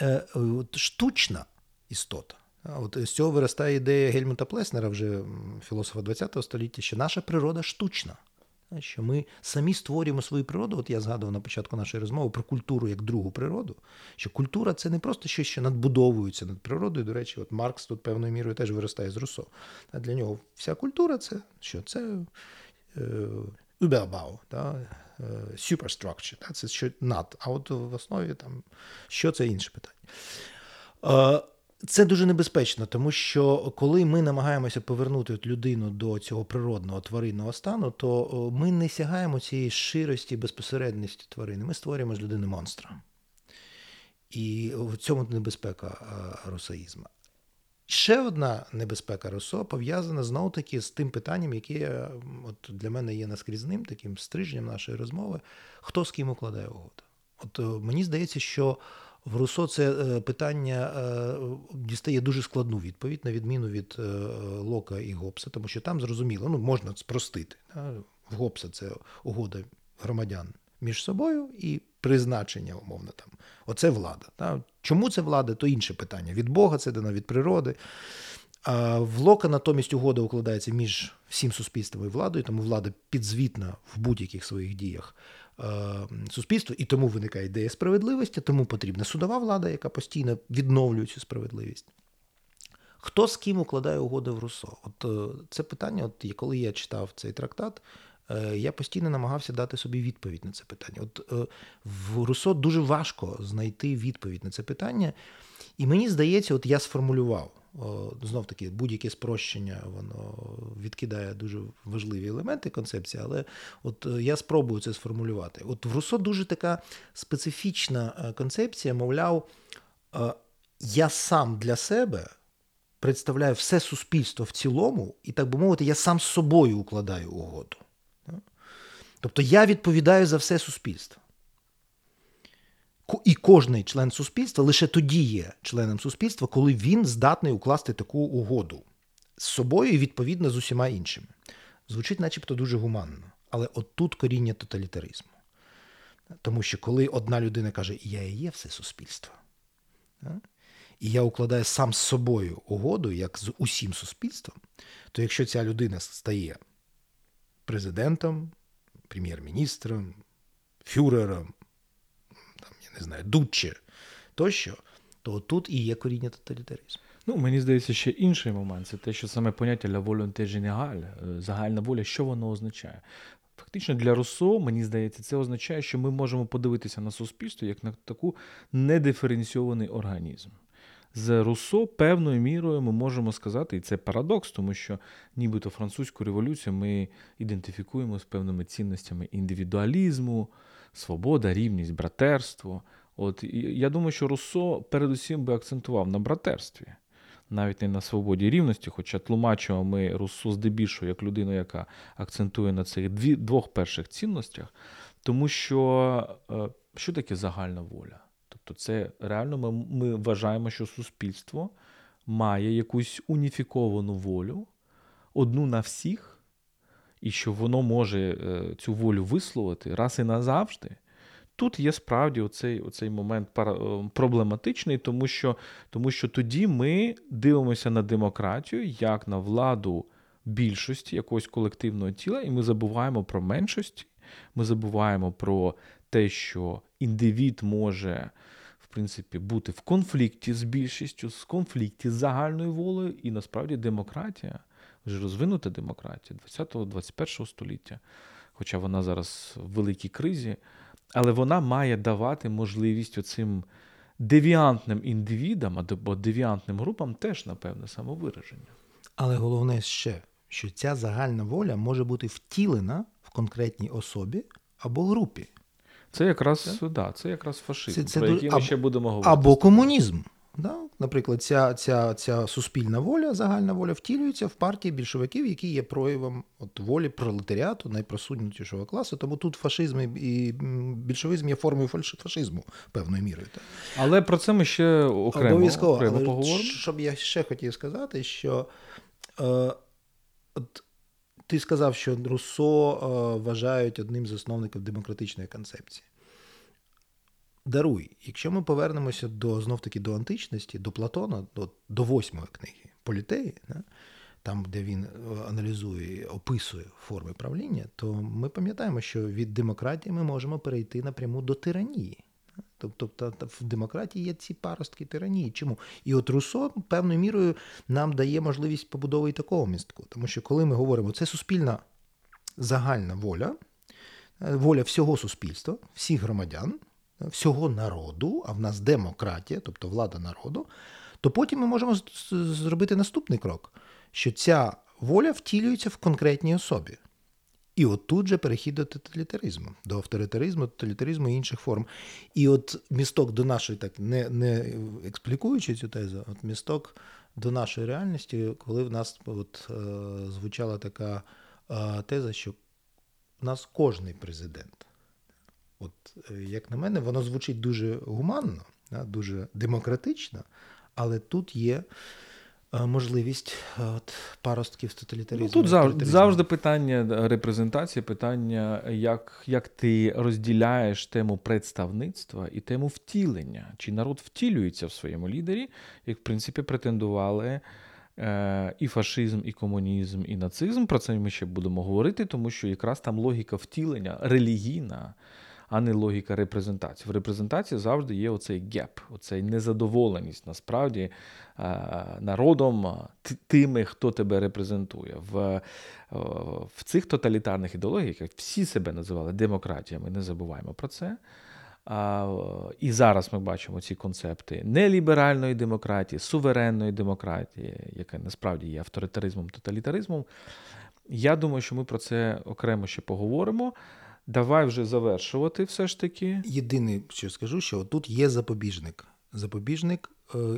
е, штучна істота. От З цього виростає ідея Гельмута Плеснера, вже філософа ХХ століття, що наша природа штучна. Що ми самі створюємо свою природу. От я згадував на початку нашої розмови про культуру як другу природу. Що культура це не просто щось, що надбудовується над природою. До речі, от Маркс тут певною мірою теж виростає з Руссо. А для нього вся культура це що? Це Überbau, да? Е, superstructure, да? це що над. А от в основі там, що це інше питання. Це дуже небезпечно, тому що коли ми намагаємося повернути людину до цього природного тваринного стану, то ми не сягаємо цієї ширості, безпосередності тварини. Ми створюємо з людини монстра. І в цьому небезпека русаїзму. Ще одна небезпека Росо пов'язана знову таки з тим питанням, яке от для мене є наскрізним, таким стрижнем нашої розмови: хто з ким укладає угоду. От мені здається, що в Руссо це е, питання е, дістає дуже складну відповідь, на відміну від е, Лока і Гобса, тому що там зрозуміло, ну можна спростити. В Гобса це угода громадян між собою і призначення, умовно там. Оце влада. Чому це влада, то інше питання. Від Бога це дано від природи. А в Лока натомість угода укладається між всім суспільством і владою, тому влада підзвітна в будь-яких своїх діях суспільство, і тому виникає ідея справедливості, тому потрібна судова влада, яка постійно відновлює цю справедливість. Хто з ким укладає угоди в Руссо? От е, це питання, от коли я читав цей трактат, е, я постійно намагався дати собі відповідь на це питання. От в Руссо дуже важко знайти відповідь на це питання. І мені здається, от я сформулював знов таки будь-яке спрощення, воно відкидає дуже важливі елементи концепції, але от е, я спробую це сформулювати. От в Руссо дуже така специфічна е, концепція, мовляв, е, я сам для себе представляю все суспільство в цілому, і, так би мовити, я сам з собою укладаю угоду. Тобто я відповідаю за все суспільство. І кожний член суспільства лише тоді є членом суспільства, коли він здатний укласти таку угоду з собою і відповідно з усіма іншими. Звучить, начебто, дуже гуманно. Але отут коріння тоталітаризму. Тому що коли одна людина каже, я і є все суспільство, і я укладаю сам з собою угоду, як з усім суспільством, то якщо ця людина стає президентом, прем'єр-міністром, фюрером, не знаю, дучче тощо, то тут і є коріння тоталітаризму. Ну, мені здається, ще інший момент це те, що саме поняття «la volonté générale», е, загальна воля, що воно означає. Фактично для Руссо, мені здається, це означає, що ми можемо подивитися на суспільство як на таку недиференційований організм. З Руссо певною мірою ми можемо сказати, і це парадокс, тому що нібито французьку революцію ми ідентифікуємо з певними цінностями індивідуалізму, свобода, рівність, братерство. От я думаю, що Руссо передусім би акцентував на братерстві навіть не на свободі і рівності, хоча тлумачимо ми Руссо здебільшого як людину, яка акцентує на цих дві, двох перших цінностях, тому що е, що таке загальна воля? Тобто, це реально ми, ми вважаємо, що суспільство має якусь уніфіковану волю, одну на всіх, і що воно може е, цю волю висловити раз і назавжди. Тут є справді оцей оцей момент е, проблематичний, тому що, тому що тоді ми дивимося на демократію як на владу більшості якогось колективного тіла, і ми забуваємо про меншості, ми забуваємо про те, що індивід може. В принципі, бути в конфлікті з більшістю, в конфлікті з загальною волею, і насправді демократія, вже розвинута демократія 20-21 століття, хоча вона зараз в великій кризі, але вона має давати можливість оцим девіантним індивідам або девіантним групам теж, напевне, самовираження. Але головне ще, що ця загальна воля може бути втілена в конкретній особі або групі. Це якраз да, це якраз фашизм, це, це про який ми ще будемо говорити. Або комунізм. Да? Наприклад, ця ця, ця суспільна воля, загальна воля втілюється в партії більшовиків, які є проявом от, волі пролетаріату, найпросунутішого класу. Тому тут фашизм і більшовизм є формою фашизму певною мірою. Так? Але про це ми ще окремо, Обов'язково. окремо Але поговоримо. Щоб я ще хотів сказати, що е, от, ти сказав, що Руссо е, вважають одним з основників демократичної концепції. Даруй, якщо ми повернемося до знов таки до античності, до Платона, до до восьмої книги Політеї, да, там, де він е, аналізує, описує форми правління, то ми пам'ятаємо, що від демократії ми можемо перейти напряму до тиранії. Тобто в демократії є ці паростки тиранії. Чому? І от Руссо певною мірою нам дає можливість побудови і такого містку. Тому що коли ми говоримо, це суспільна загальна воля, е, воля всього суспільства, всіх громадян всього народу, а в нас демократія, тобто влада народу, то потім ми можемо зробити наступний крок, що ця воля втілюється в конкретній особі. І от тут же перехід до тоталітаризму, до авторитаризму, тоталітаризму і інших форм. І от місток до нашої, так не не експлікуючи цю тезу, от місток до нашої реальності, коли в нас от, е, звучала така е, теза, що в нас кожний президент. От, е, як на мене, воно звучить дуже гуманно, дуже демократично, але тут є. Е, можливість е, от, паростків тоталітаризму. Ну, Тут завжди завжди питання репрезентації, питання, як як ти розділяєш тему представництва і тему втілення. Чи народ втілюється в своєму лідері, як в принципі претендували і фашизм, і комунізм, і нацизм. Про це ми ще будемо говорити, тому що якраз там логіка втілення релігійна а не логіка репрезентації. В репрезентації завжди є оцей геп, оцей незадоволеність насправді е, народом, тими, хто тебе репрезентує. В е, в цих тоталітарних ідеологіях всі себе називали демократіями, не забуваємо про це. А, І зараз ми бачимо ці концепти неліберальної демократії, суверенної демократії, яка насправді є авторитаризмом, тоталітаризмом. Я думаю, що ми про це окремо ще поговоримо. Давай вже завершувати все ж таки. Єдине, що скажу, що тут є запобіжник. Запобіжник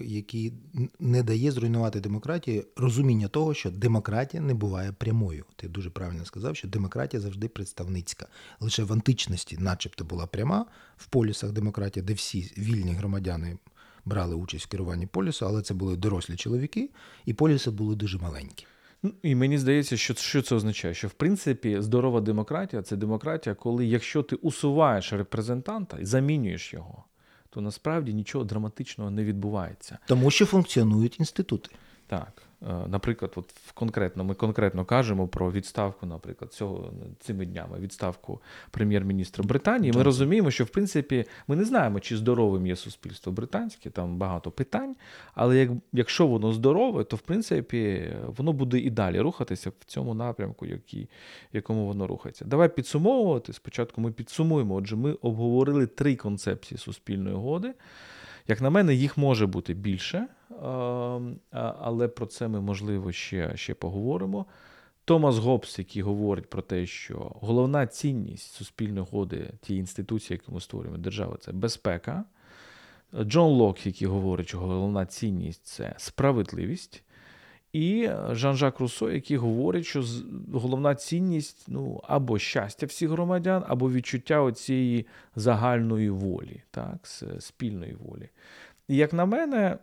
який не дає зруйнувати демократію, розуміння того, що демократія не буває прямою. Ти дуже правильно сказав, що демократія завжди представницька. Лише в античності, начебто, була пряма в полісах демократія, де всі вільні громадяни брали участь в керуванні полісу, але це були дорослі чоловіки, і поліси були дуже маленькі. Ну, і мені здається, що що це означає? Що в принципі здорова демократія це демократія, коли якщо ти усуваєш репрезентанта і замінюєш його, то насправді нічого драматичного не відбувається. Тому що функціонують інститути. Так. Е, наприклад, от конкретно ми конкретно кажемо про відставку, наприклад, цього цими днями відставку прем'єр-міністра Британії. Ми розуміємо, що в принципі ми не знаємо, чи здоровим є суспільство британське, там багато питань. Але як, якщо воно здорове, то в принципі воно буде і далі рухатися в цьому напрямку, який, якому воно рухається. Давай підсумовувати. Спочатку ми підсумуємо. Отже, ми обговорили три концепції суспільної угоди. Як на мене, їх може бути більше, але про це ми, можливо, ще, ще поговоримо. Томас Гоббс, який говорить про те, що головна цінність суспільної угоди тієї інституції, яку ми створюємо держава, це безпека. Джон Лок, який говорить, що головна цінність це справедливість. І Жан-Жак Руссо, який говорить, що головна цінність ну, або щастя всіх громадян, або відчуття цієї загальної волі, так, спільної волі. І як на мене,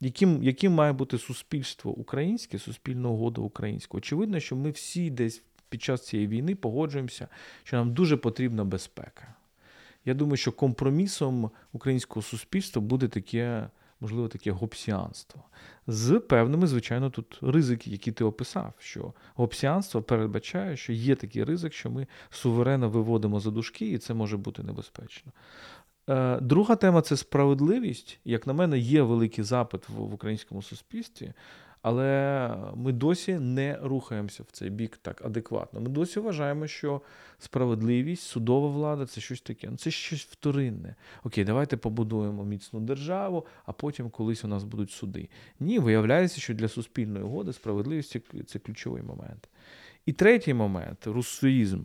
яким яким має бути суспільство українське, суспільна угода українська? Очевидно, що ми всі десь під час цієї війни погоджуємося, що нам дуже потрібна безпека. Я думаю, що компромісом українського суспільства буде таке можливо, таке гопсіанство. З певними, звичайно, тут ризики, які ти описав, що гопсіанство передбачає, що є такий ризик, що ми суверенно виводимо за дужки, і це може бути небезпечно. Е, друга тема це справедливість. Як на мене, є великий запит в українському суспільстві але ми досі не рухаємося в цей бік так адекватно. Ми досі вважаємо, що справедливість, судова влада це щось таке. Ну, Це щось вторинне. Окей, давайте побудуємо міцну державу, а потім колись у нас будуть суди. Ні, виявляється, що для суспільної угоди справедливість це ключовий момент. І третій момент русоїзм.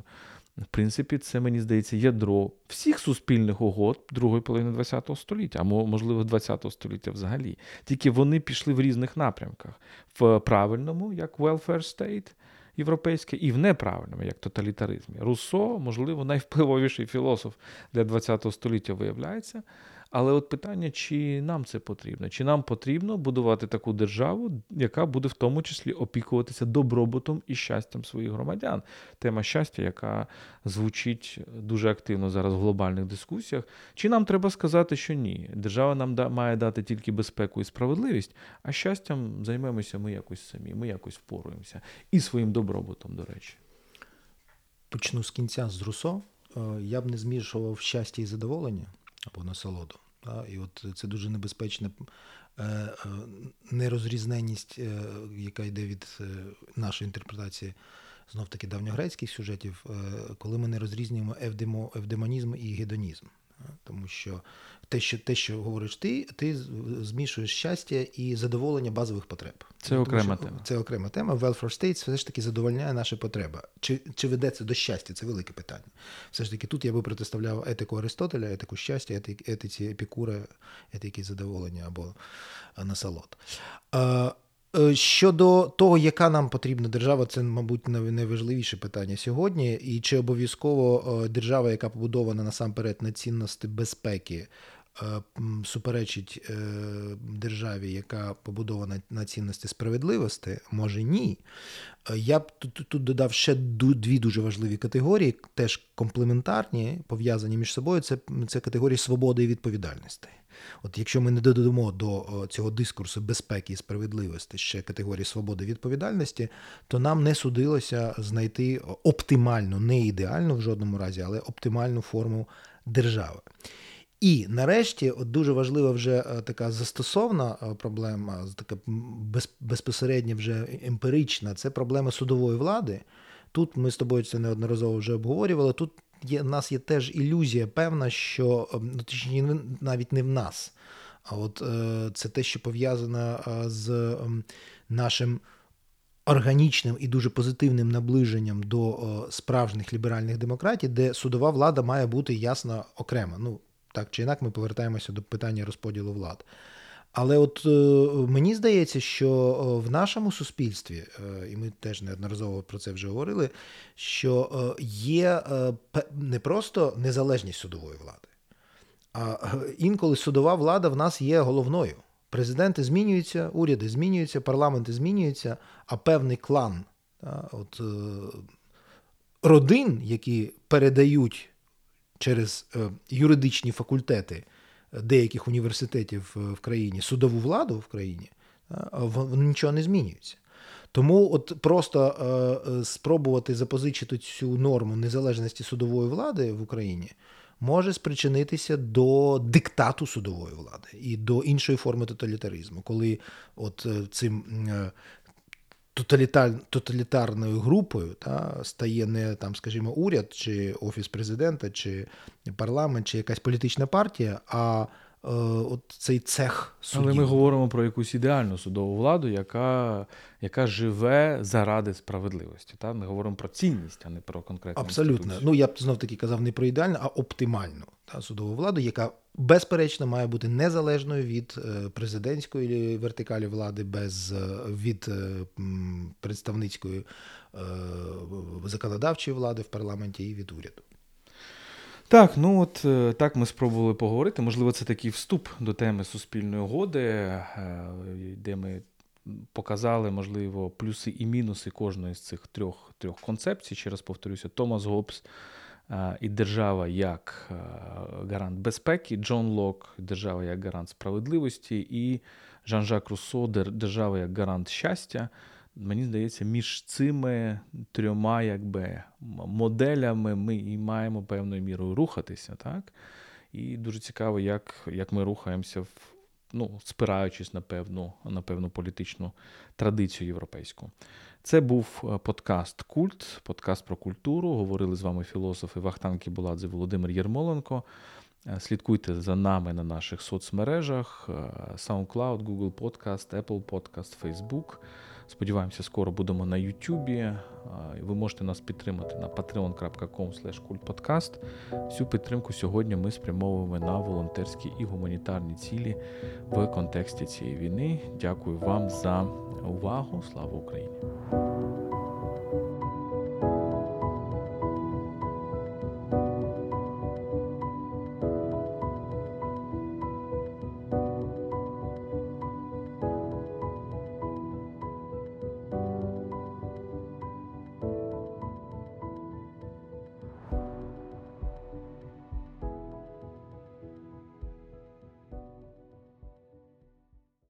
В принципі, це мені здається ядро всіх суспільних угод другої половини ХХ століття, а можливо ХХ століття взагалі. Тільки вони пішли в різних напрямках: в правильному, як welfare state європейське, і в неправильному, як тоталітаризмі. Руссо, можливо, найвпливовіший філософ для ХХ століття виявляється. Але от питання, чи нам це потрібно? Чи нам потрібно будувати таку державу, яка буде в тому числі опікуватися добробутом і щастям своїх громадян? Тема щастя, яка звучить дуже активно зараз в глобальних дискусіях. Чи нам треба сказати, що ні? Держава нам да, має дати тільки безпеку і справедливість, а щастям займемося ми якось самі, ми якось впоруємося і своїм добробутом, до речі. Почну з кінця з Русо. Е, я б не змішував щастя і задоволення або насолоду. І от це дуже небезпечна е, е, нерозрізненість, е, яка йде від нашої інтерпретації знов таки давньогрецьких сюжетів, коли ми не розрізнюємо евдемонізм і гедонізм. Тому що те, що те, що говориш ти, ти змішуєш щастя і задоволення базових потреб. Це окрема тема. Це окрема тема. Welfare state все ж таки задовольняє наші потреби. Чи чи ведеться до щастя? Це велике питання. Все ж таки, тут я би протиставляв етику Аристотеля, етику щастя, етиці епікура, етики задоволення або насолод. Е, щодо того, яка нам потрібна держава, це, мабуть, найважливіше питання сьогодні. І чи обов'язково е, держава, яка побудована насамперед на цінності безпеки, е, суперечить державі, яка побудована на цінності справедливості, може ні. Я б тут, тут додав ще дві дуже важливі категорії, теж комплементарні, пов'язані між собою. Це, Це категорії свободи і відповідальності. От якщо ми не додамо до цього дискурсу безпеки і справедливості ще категорії свободи і відповідальності, то нам не судилося знайти оптимальну, не ідеальну в жодному разі, але оптимальну форму держави. І нарешті, от дуже важлива вже е, така застосовна е, проблема, така безпосередньо вже емпірична, це проблема судової влади. Тут ми з тобою це неодноразово вже обговорювали. Тут є, в нас є теж ілюзія певна, що ем, ну, точніше, навіть не в нас, а от е, це те, що пов'язано е, з ем, нашим. Органічним і дуже позитивним наближенням до е, справжніх ліберальних демократій, де судова влада має бути ясно окрема. Ну, так чи інак ми повертаємося до питання розподілу влад. Але от мені здається, що в нашому суспільстві, і ми теж неодноразово про це вже говорили, що є не просто незалежність судової влади, а інколи судова влада в нас є головною. Президенти змінюються, уряди змінюються, парламенти змінюються, а певний клан от, родин, які передають через юридичні факультети деяких університетів в країні судову владу в країні, воно нічого не змінюється. Тому от просто е, спробувати запозичити цю норму незалежності судової влади в Україні може спричинитися до диктату судової влади і до іншої форми тоталітаризму, коли от цим тоталітар, тоталітарною групою та, стає не там, скажімо, уряд, чи офіс президента, чи парламент, чи якась політична партія, а от цей цех судів. Але ми говоримо про якусь ідеальну судову владу, яка яка живе заради справедливості. Та? Ми говоримо про цінність, а не про конкретну Абсолютно. Інституцію. Ну я б знов таки казав не про ідеальну, а оптимальну та, судову владу, яка безперечно має бути незалежною від е, президентської вертикалі влади, без е, від е, представницької законодавчої влади в парламенті і від уряду. Так, ну от так ми спробували поговорити. Можливо, це такий вступ до теми суспільної угоди, де ми показали, можливо, плюси і мінуси кожної з цих трьох трьох концепцій. Ще раз повторюся, Томас Гоббс і держава як гарант безпеки, Джон Лок, держава як гарант справедливості, і Жан-Жак Руссо, держава як гарант щастя. Мені здається, між цими трьома якби, моделями ми і маємо певною мірою рухатися. так? І дуже цікаво, як як ми рухаємося, в, ну, спираючись на певну, на певну політичну традицію європейську. Це був е, подкаст Культ, подкаст про культуру. Говорили з вами філософи Вахтан Кібуладзе Володимир Єрмоленко. Е, слідкуйте за нами на наших соцмережах: е, SoundCloud, Google Podcast, Apple Podcast, Facebook. Сподіваємося, скоро будемо на Ютубі. Ви можете нас підтримати на patreon.com. Всю підтримку сьогодні ми спрямовуємо на волонтерські і гуманітарні цілі в контексті цієї війни. Дякую вам за увагу. Слава Україні!